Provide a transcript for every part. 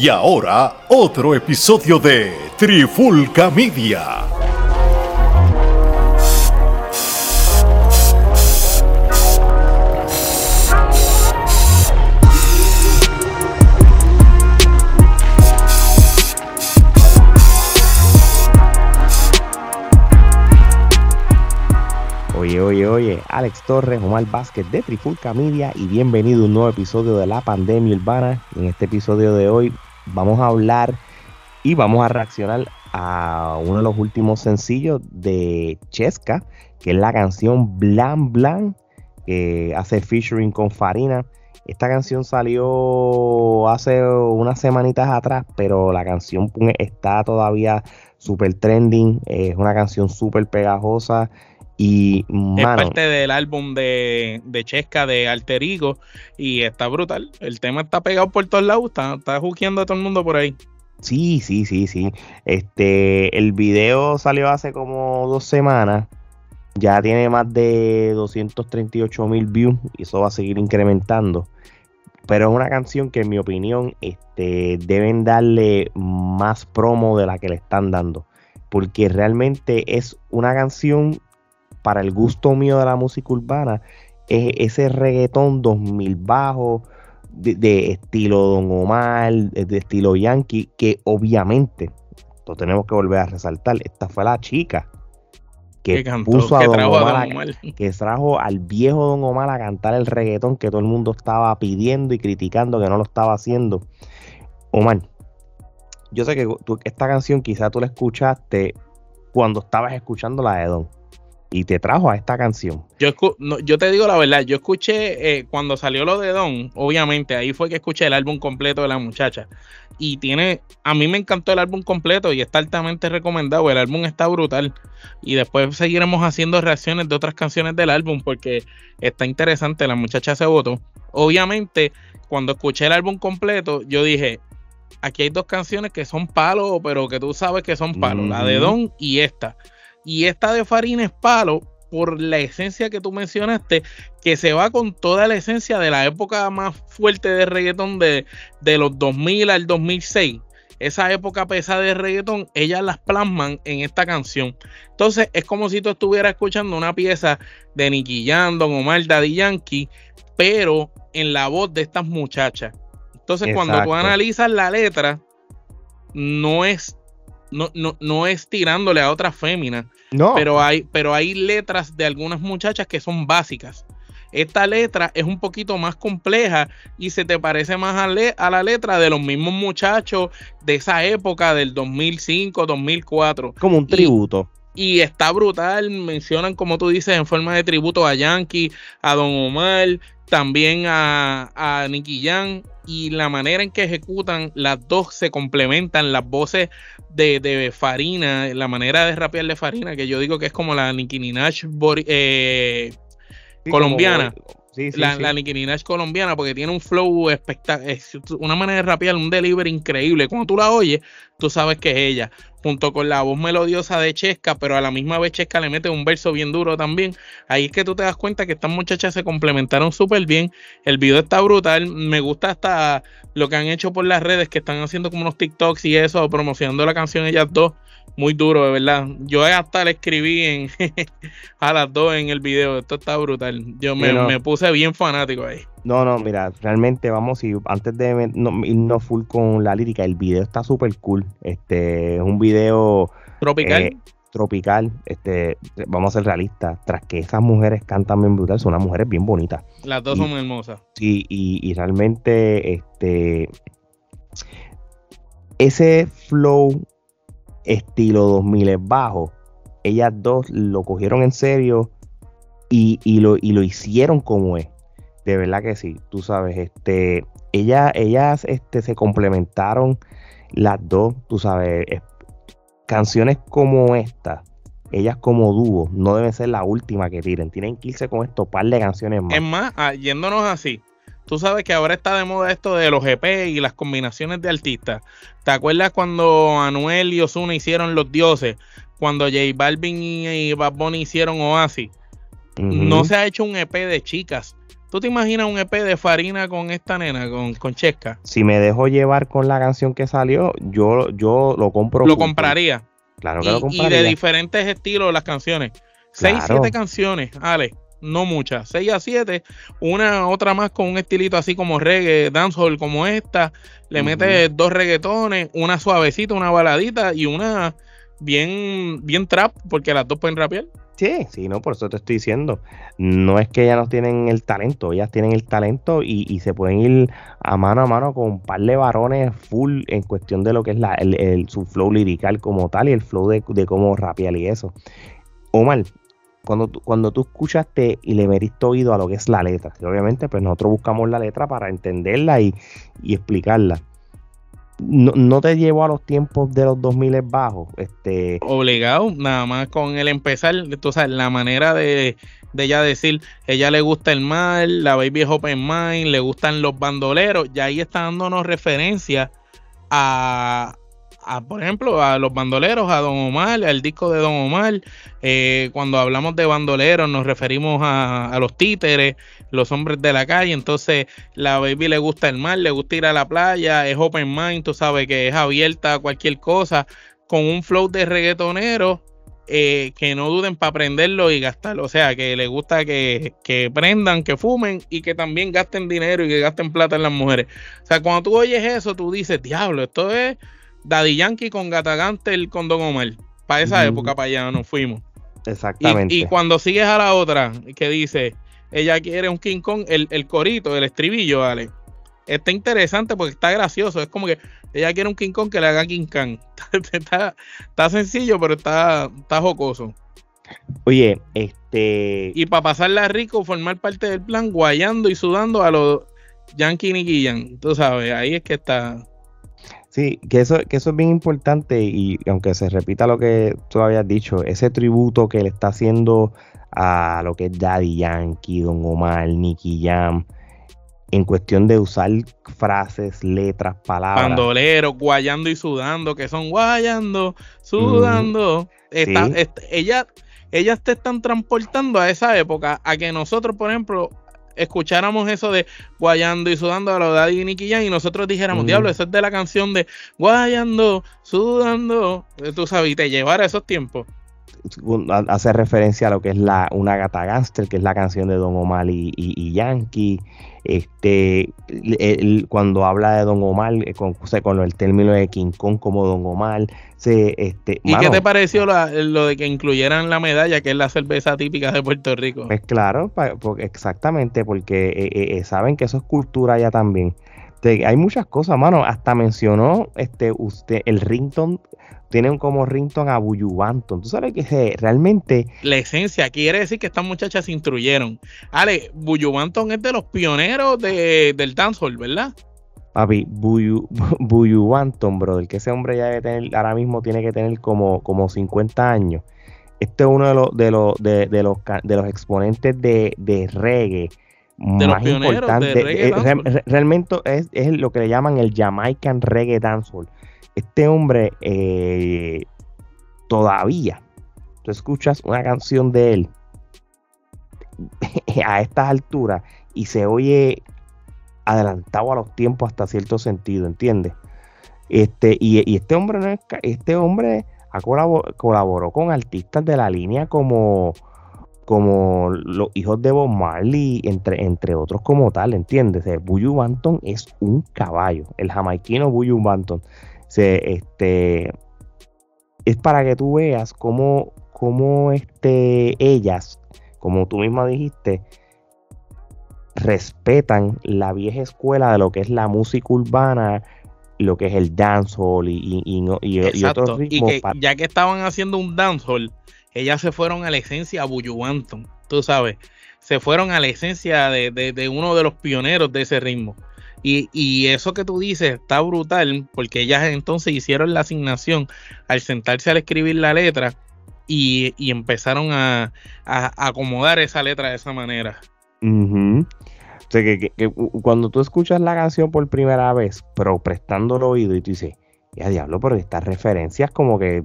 Y ahora, otro episodio de Trifulca Media. Oye, oye, oye, Alex Torres, Omar Vázquez de Trifulca Media y bienvenido a un nuevo episodio de La Pandemia Urbana. En este episodio de hoy vamos a hablar y vamos a reaccionar a uno de los últimos sencillos de Chesca, que es la canción Blan Blan, que hace featuring con Farina. Esta canción salió hace unas semanitas atrás, pero la canción está todavía súper trending, es una canción súper pegajosa y, es parte del álbum de, de Chesca de Alter Ego y está brutal. El tema está pegado por todos lados, está, está a todo el mundo por ahí. Sí, sí, sí, sí. Este, el video salió hace como dos semanas. Ya tiene más de 238 mil views y eso va a seguir incrementando. Pero es una canción que en mi opinión este, deben darle más promo de la que le están dando. Porque realmente es una canción para el gusto mío de la música urbana, es ese reggaetón 2000 bajo, de, estilo Don Omar, de estilo Yankee, que obviamente, lo tenemos que volver a resaltar, esta fue la chica que puso a, Don Omar, que trajo al viejo Don Omar a cantar el reggaetón que todo el mundo estaba pidiendo y criticando que no lo estaba haciendo. Omar, yo sé que esta canción quizá tú la escuchaste cuando estabas escuchando la de Don y te trajo a esta canción. Yo, yo te digo la verdad, yo escuché eh, cuando salió lo de Don, obviamente, ahí fue que escuché el álbum completo de la muchacha. Y tiene, a mí me encantó el álbum completo y está altamente recomendado, el álbum está brutal. Y después seguiremos haciendo reacciones de otras canciones del álbum porque está interesante, la muchacha se votó. Obviamente, cuando escuché el álbum completo, yo dije, aquí hay dos canciones que son palos, pero que tú sabes que son palos, la de Don y esta. Y esta de Farina es palo por la esencia que tú mencionaste, que se va con toda la esencia de la época más fuerte de reggaetón de, de los 2000 al 2006 esa época pesada de reggaetón, ellas las plasman en esta canción. Entonces es como si tú estuvieras escuchando una pieza de Nicky Jam, Don Omar, Daddy Yankee, pero en la voz de estas muchachas. Entonces cuando tú analizas la letra, no es no, no, no es tirándole a otra fémina. No. Pero hay, pero hay letras de algunas muchachas que son básicas. Esta letra es un poquito más compleja y se te parece más a, a, la letra de los mismos muchachos de esa época del 2005, 2004. Como un tributo. Y, está brutal. Mencionan, como tú dices, en forma de tributo a Yankee, a Don Omar, también a, a Nicky Jam y la manera en que ejecutan las dos se complementan, las voces de, Farina, la manera de rapear de Farina, que yo digo que es como la Nicki Minaj eh, colombiana. la, la Nicki Minaj colombiana, porque tiene un flow espectacular, una manera de rapear, un delivery increíble. Cuando tú la oyes, tú sabes que es ella junto con la voz melodiosa de Chesca, pero a la misma vez Chesca le mete un verso bien duro también. Ahí es que tú te das cuenta que estas muchachas se complementaron súper bien. El video está brutal. Me gusta hasta lo que han hecho por las redes, que están haciendo como unos TikToks y eso, promocionando la canción ellas dos. Muy duro, de verdad. Yo hasta le escribí en, a las dos en el video. Esto está brutal. Yo me, puse bien fanático ahí. No, no, mira, realmente vamos, y antes de irnos full con la lírica, el video está súper cool. Este es un video tropical. Eh, tropical, este, vamos a ser realistas, tras que esas mujeres cantan bien brutal, son unas mujeres bien bonitas. Las dos son hermosas. Sí, y, y, realmente, este, ese flow estilo 2000 es bajo, ellas dos lo cogieron en serio y, y, lo, y lo hicieron como es. De verdad que sí, tú sabes, este, ellas, ellas este, se complementaron las dos, tú sabes, canciones como esta, ellas como dúo, no deben ser la última que tiren, tienen que irse con estos par de canciones más. Es más, ah, yéndonos así, tú sabes que ahora está de moda esto de los EP y las combinaciones de artistas. ¿Te acuerdas cuando Anuel y Ozuna hicieron Los Dioses? Cuando J Balvin y Bad Bunny hicieron Oasis. No se ha hecho un EP de chicas ¿Tú te imaginas un EP de Farina con esta nena, con, con Chesca? Si me dejo llevar con la canción que salió, yo, yo lo compro. Lo compraría. Claro que y, lo compraría. Y de diferentes estilos las canciones. Seis, siete canciones, Ale. No muchas. Seis a siete. Una, otra más con un estilito así como reggae, dancehall como esta. Le Ujú. metes dos reggaetones, una suavecita, una baladita y una bien, bien trap, porque las dos pueden rapear. Sí, sí, no, por eso te estoy diciendo. No es que ellas no tienen el talento, ellas tienen el talento y, y se pueden ir a mano a mano con un par de varones full en cuestión de lo que es la, el, su flow lirical como tal y el flow de, de cómo rapear y eso. Omar, cuando cuando tú escuchaste y le metiste oído a lo que es la letra, que obviamente pues nosotros buscamos la letra para entenderla y, y explicarla. No, no te llevó a los tiempos de los 2000 bajos, este, Obligado, nada más con el empezar, tú sabes, la manera de, de ella decir, ella le gusta el mal, la baby es open mind, le gustan los bandoleros, ya ahí está dándonos referencia a, a, por ejemplo, a los bandoleros, a Don Omar, al disco de Don Omar. Eh, cuando hablamos de bandoleros nos referimos a, a los títeres, los hombres de la calle. Entonces, la baby le gusta el mar, le gusta ir a la playa, es open mind, tú sabes que es abierta a cualquier cosa, con un flow de reggaetonero. eh, que no duden para aprenderlo y gastarlo. O sea, que le gusta que, que prendan, que fumen y que también gasten dinero y que gasten plata en las mujeres. O sea, cuando tú oyes eso, tú dices, diablo, esto es Daddy Yankee con Gata Gantel con Don Omar. Para esa época, para allá nos fuimos. Y, exactamente. y cuando sigues a la otra, que dice, ella quiere un King Kong, el, el corito, el estribillo, vale. Está interesante porque está gracioso. Es como que ella quiere un King Kong que le haga King Kong. está, está sencillo, pero está, está jocoso. Oye, este. Y para pasarla rico, formar parte del plan, guayando y sudando a los Yankee Nicky Jam. Tú sabes, ahí es que está. Sí, que eso, que eso es bien importante y aunque se repita lo que tú habías dicho, ese tributo que le está haciendo a lo que es Daddy Yankee, Don Omar, Nicky Jam, en cuestión de usar frases, letras, palabras. bandoleros, guayando y sudando, que son guayando, sudando. Está- Sí. est- ella, ellas te están transportando a esa época, a que nosotros, por ejemplo, escucháramos eso de guayando y sudando a los Daddy y Nicky Jam y nosotros dijéramos, Mm. diablo, eso es de la canción de guayando, sudando, eh, tú sabes, y te llevar a esos tiempos. Hace referencia a lo que es la una gata gangster, que es la canción de Don Omar y, y- y Yankee. Este, el- cuando habla de Don Omar, eh, con, o sea, con el término de King Kong como Don Omar, se, este, ¿Y mano, qué te pareció la- lo de que incluyeran la medalla, que es la cerveza típica de Puerto Rico? Pues claro, pa- porque- exactamente, porque eh, eh, eh, saben que eso es cultura ya también. Te- hay muchas cosas, mano. Hasta mencionó este usted el rington, tienen como rington a Buju Banton. Tú sabes que se- realmente la esencia quiere decir que estas muchachas se instruyeron. Ale, Buju Banton es de los pioneros de, del dancehall, ¿verdad? Papi, Buyu, Banton, brother, que ese hombre ya debe tener, ahora mismo tiene que tener como, como 50 años. Este es uno de los, de los, de, de los, de los exponentes de, de reggae De los más importantes. reggae Eh, realmente es, es lo que le llaman el Jamaican Reggae Dancehall. Este hombre eh, todavía, tú escuchas una canción de él a estas alturas y se oye adelantado a los tiempos hasta cierto sentido, ¿entiendes? Este, y, y este hombre no este hombre ha colabo- colaboró con artistas de la línea como, como los hijos de Bob Marley, entre, entre otros como tal, ¿entiendes? O sea, Buju Banton es un caballo, el jamaiquino Buju Banton. Este, es para que tú veas cómo, cómo este, ellas, como tú misma dijiste, respetan la vieja escuela de lo que es la música urbana, lo que es el dancehall y, y, y, y- y Exacto. otros Y, ritmos. que pa- ya que estaban haciendo un dancehall, ellas se fueron a la esencia a tú sabes. Se fueron a la esencia de, de- de uno de los pioneros de ese ritmo. Y, y eso que tú dices está brutal, porque ellas entonces hicieron la asignación al sentarse al escribir la letra y, y empezaron a, a- acomodar esa letra de esa manera. Ujú. O sea, que, que- cuando tú escuchas la canción por primera vez, pero prestando el oído y tú dices, ya diablo, pero estas referencias como que,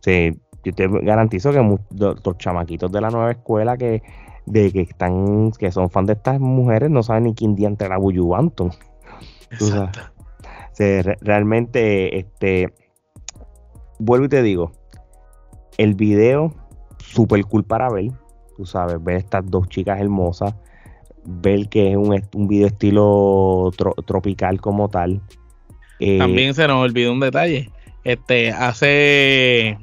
sí, yo te garantizo que los chamaquitos de la nueva escuela que de que están, que son fan de estas mujeres, no saben ni quién diante era Banton. Exacto. realmente, este, vuelvo y te digo, el video, súper cool para ver, tú sabes, ver estas dos chicas hermosas, ver que es un, un video estilo tropical como tal. Eh, También se nos olvidó un detalle. Este hace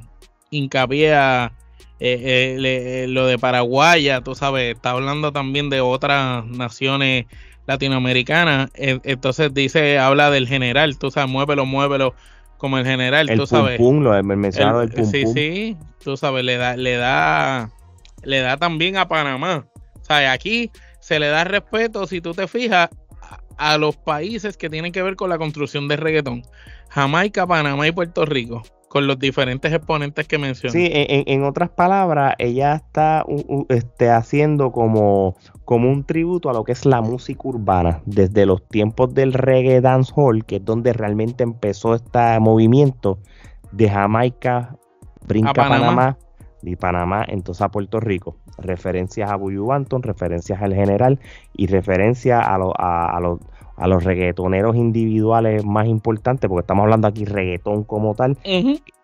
hincapié a eh, eh, lo de Paraguay, tú sabes, está hablando también de otras naciones latinoamericanas. entonces dice, habla del general, tú sabes, muévelo, muévelo como el general, tú sabes. lo mencionado del Sí, sí, tú sabes, le da, le da, le da también a Panamá. O sea, aquí se le da respeto, si tú te fijas, a, los países que tienen que ver con la construcción de reggaetón. Jamaica, Panamá y Puerto Rico con los diferentes exponentes que mencioné. Sí, en, otras palabras, ella está este, haciendo como, como un tributo a lo que es la música urbana, desde los tiempos del reggae dancehall, que es donde realmente empezó este movimiento de Jamaica, brinca Panamá. Panamá, y Panamá, entonces a Puerto Rico. Referencias a Buyu Banton, referencias al general y referencias a, a, a los a los reggaetoneros individuales más importantes, porque estamos hablando aquí reggaetón como tal,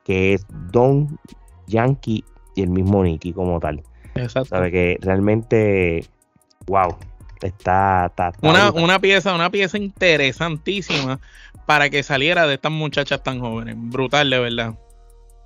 que es Don, Yankee y el mismo Nicky como tal. Exacto. Sabe que realmente, wow, está, una, una, pieza, una pieza interesantísima para que saliera de estas muchachas tan jóvenes. Brutal, de verdad.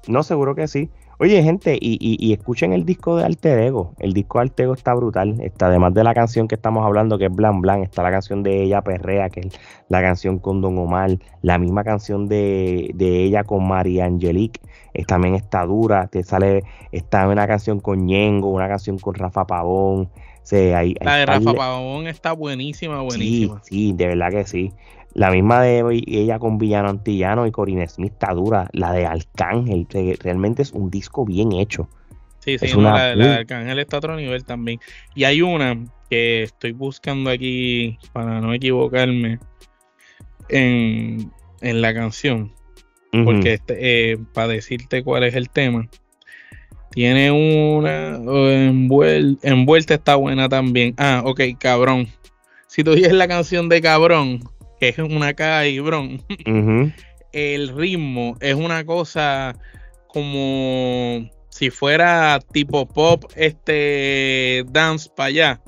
No, seguro que sí. Oye, gente, y, escuchen el disco de Alter Ego. El disco de Alter Ego está brutal. Está, además de la canción que estamos hablando, que es Blan Blan, está la canción de ella Perrea, que es la canción con Don Omar, la misma canción de, ella con María Angelique, también está dura. Te sale, está una canción con Ñengo, una canción con Rafa Pavón. la de Rafa Pavón está buenísima, buenísima. Sí, sí, de verdad que sí. La misma de ella con Villano Antillano y Corinne Smith está dura. La de Arcángel, realmente es un disco bien hecho. Sí, sí, la, de Arcángel está a otro nivel también. Y hay una que estoy buscando aquí para no equivocarme en, la canción. Porque este, eh, para decirte cuál es el tema. Tiene una envuelta, está buena también. Ah, ok, cabrón. Si tú oyes la canción de cabrón, que es una cabrón. El ritmo es una cosa como si fuera tipo pop, este dance para allá.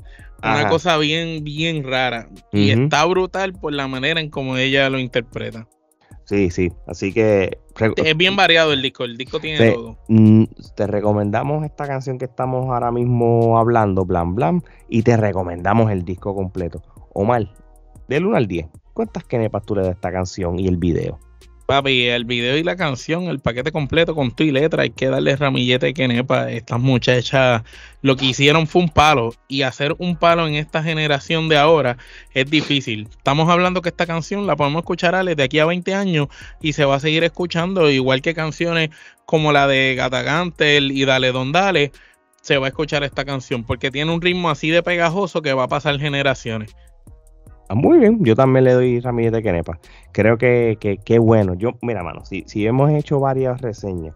Una cosa bien, bien rara. Y está brutal por la manera en como ella lo interpreta. Sí, sí. Así que. Es bien variado el disco. El disco tiene todo. Mm, te recomendamos esta canción que estamos ahora mismo hablando, Blan Blan. Y te recomendamos el disco completo. Omar, del 1 al 10. ¿Cuántas kenepas tú le das esta canción y el video? Papi, el video y la canción, el paquete completo con tu y letra, hay que darle ramillete de kenepa. Estas muchachas lo que hicieron fue un palo. Y hacer un palo en esta generación de ahora es difícil. Estamos hablando que esta canción la podemos escuchar de aquí a 20 años y se va a seguir escuchando, igual que canciones como la de Gatagantel y Dale Don Dale. Se va a escuchar esta canción porque tiene un ritmo así de pegajoso que va a pasar generaciones. Ah, muy bien, yo también le doy Ramírez de Kenepa. Creo que, que, bueno. Yo, mira, mano, si, si hemos hecho varias reseñas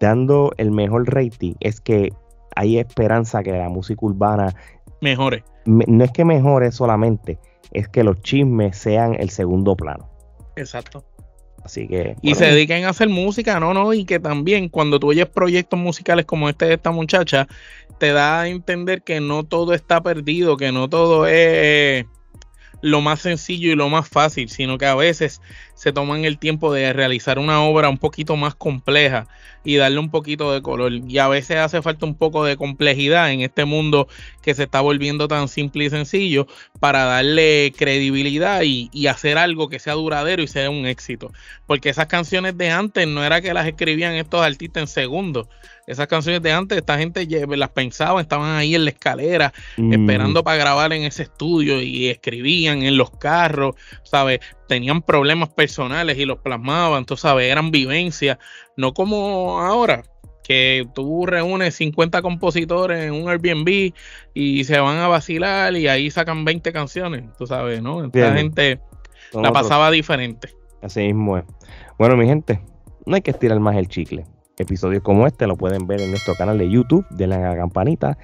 dando el mejor rating, es que hay esperanza que la música urbana mejore. no es que mejore solamente, es que los chismes sean el segundo plano. Exacto. Así que. Y se dediquen a hacer música, no, no, y que también cuando tú oyes proyectos musicales como este de esta muchacha, te da a entender que no todo está perdido, que no todo es lo más sencillo y lo más fácil, sino que a veces se toman el tiempo de realizar una obra un poquito más compleja y darle un poquito de color. Y a veces hace falta un poco de complejidad en este mundo que se está volviendo tan simple y sencillo para darle credibilidad y, y hacer algo que sea duradero y sea un éxito. Porque esas canciones de antes no era que las escribían estos artistas en segundos esas canciones de antes, esta gente las pensaba, estaban ahí en la escalera, mm. esperando para grabar en ese estudio y escribían en los carros, ¿sabes? Tenían problemas personales y los plasmaban, tú sabes, eran vivencias, no como ahora, que tú reúnes 50 compositores en un Airbnb y se van a vacilar y ahí sacan 20 canciones, tú sabes, ¿no? Esta gente la pasaba diferente. Así mismo es. Bueno, mi gente, no hay que estirar más el chicle. Episodios como este lo pueden ver en nuestro canal de YouTube, denle a la campanita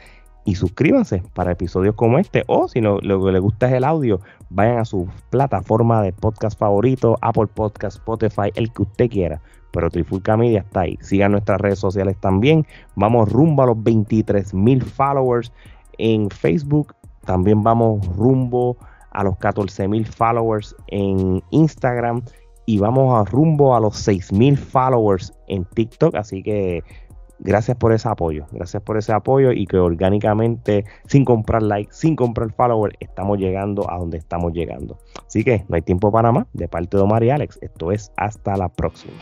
y suscríbanse para episodios como este. O si no, lo que les gusta es el audio, vayan a su plataforma de podcast favorito, Apple Podcast, Spotify, el que usted quiera. Pero Trifulca Media está ahí. Sigan nuestras redes sociales también. Vamos rumbo a los 23 mil followers en Facebook. También vamos rumbo a los 14 mil followers en Instagram. Y vamos a rumbo a los 6 mil followers en TikTok. Así que gracias por ese apoyo, gracias por ese apoyo y que orgánicamente, sin comprar like, sin comprar follower, estamos llegando a donde estamos llegando. Así que no hay tiempo para más. De parte de Omar y Alex, esto es hasta la próxima.